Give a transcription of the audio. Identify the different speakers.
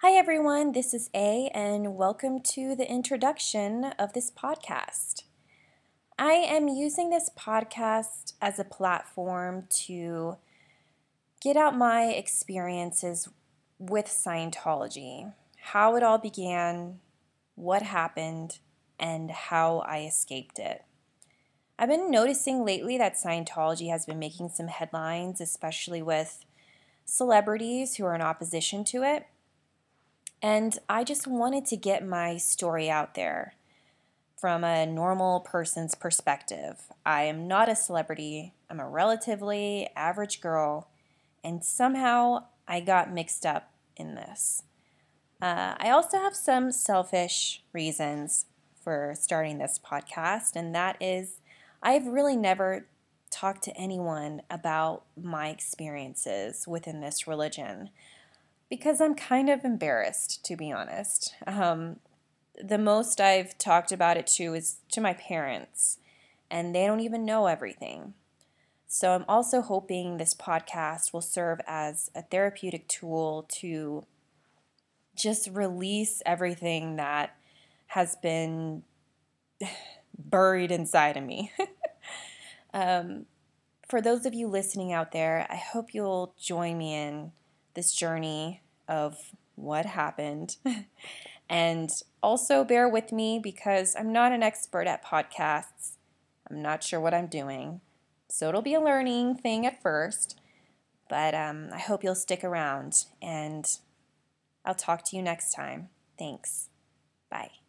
Speaker 1: Hi, everyone. This is A, and welcome to the introduction of this podcast. I am using this podcast as a platform to get out my experiences with Scientology, how it all began, what happened, and how I escaped it. I've been noticing lately that Scientology has been making some headlines, especially with celebrities who are in opposition to it. And I just wanted to get my story out there from a normal person's perspective. I am not a celebrity, I'm a relatively average girl, and somehow I got mixed up in this. Uh, I also have some selfish reasons for starting this podcast, and that is I've really never talked to anyone about my experiences within this religion because I'm kind of embarrassed, to be honest. Um, the most I've talked about it to is to my parents, and they don't even know everything. So I'm also hoping this podcast will serve as a therapeutic tool to just release everything that has been buried inside of me. um, for those of you listening out there, I hope you'll join me in this journey of what happened. and also bear with me because I'm not an expert at podcasts. I'm not sure what I'm doing. So it'll be a learning thing at first. But um, I hope you'll stick around and I'll talk to you next time. Thanks. Bye.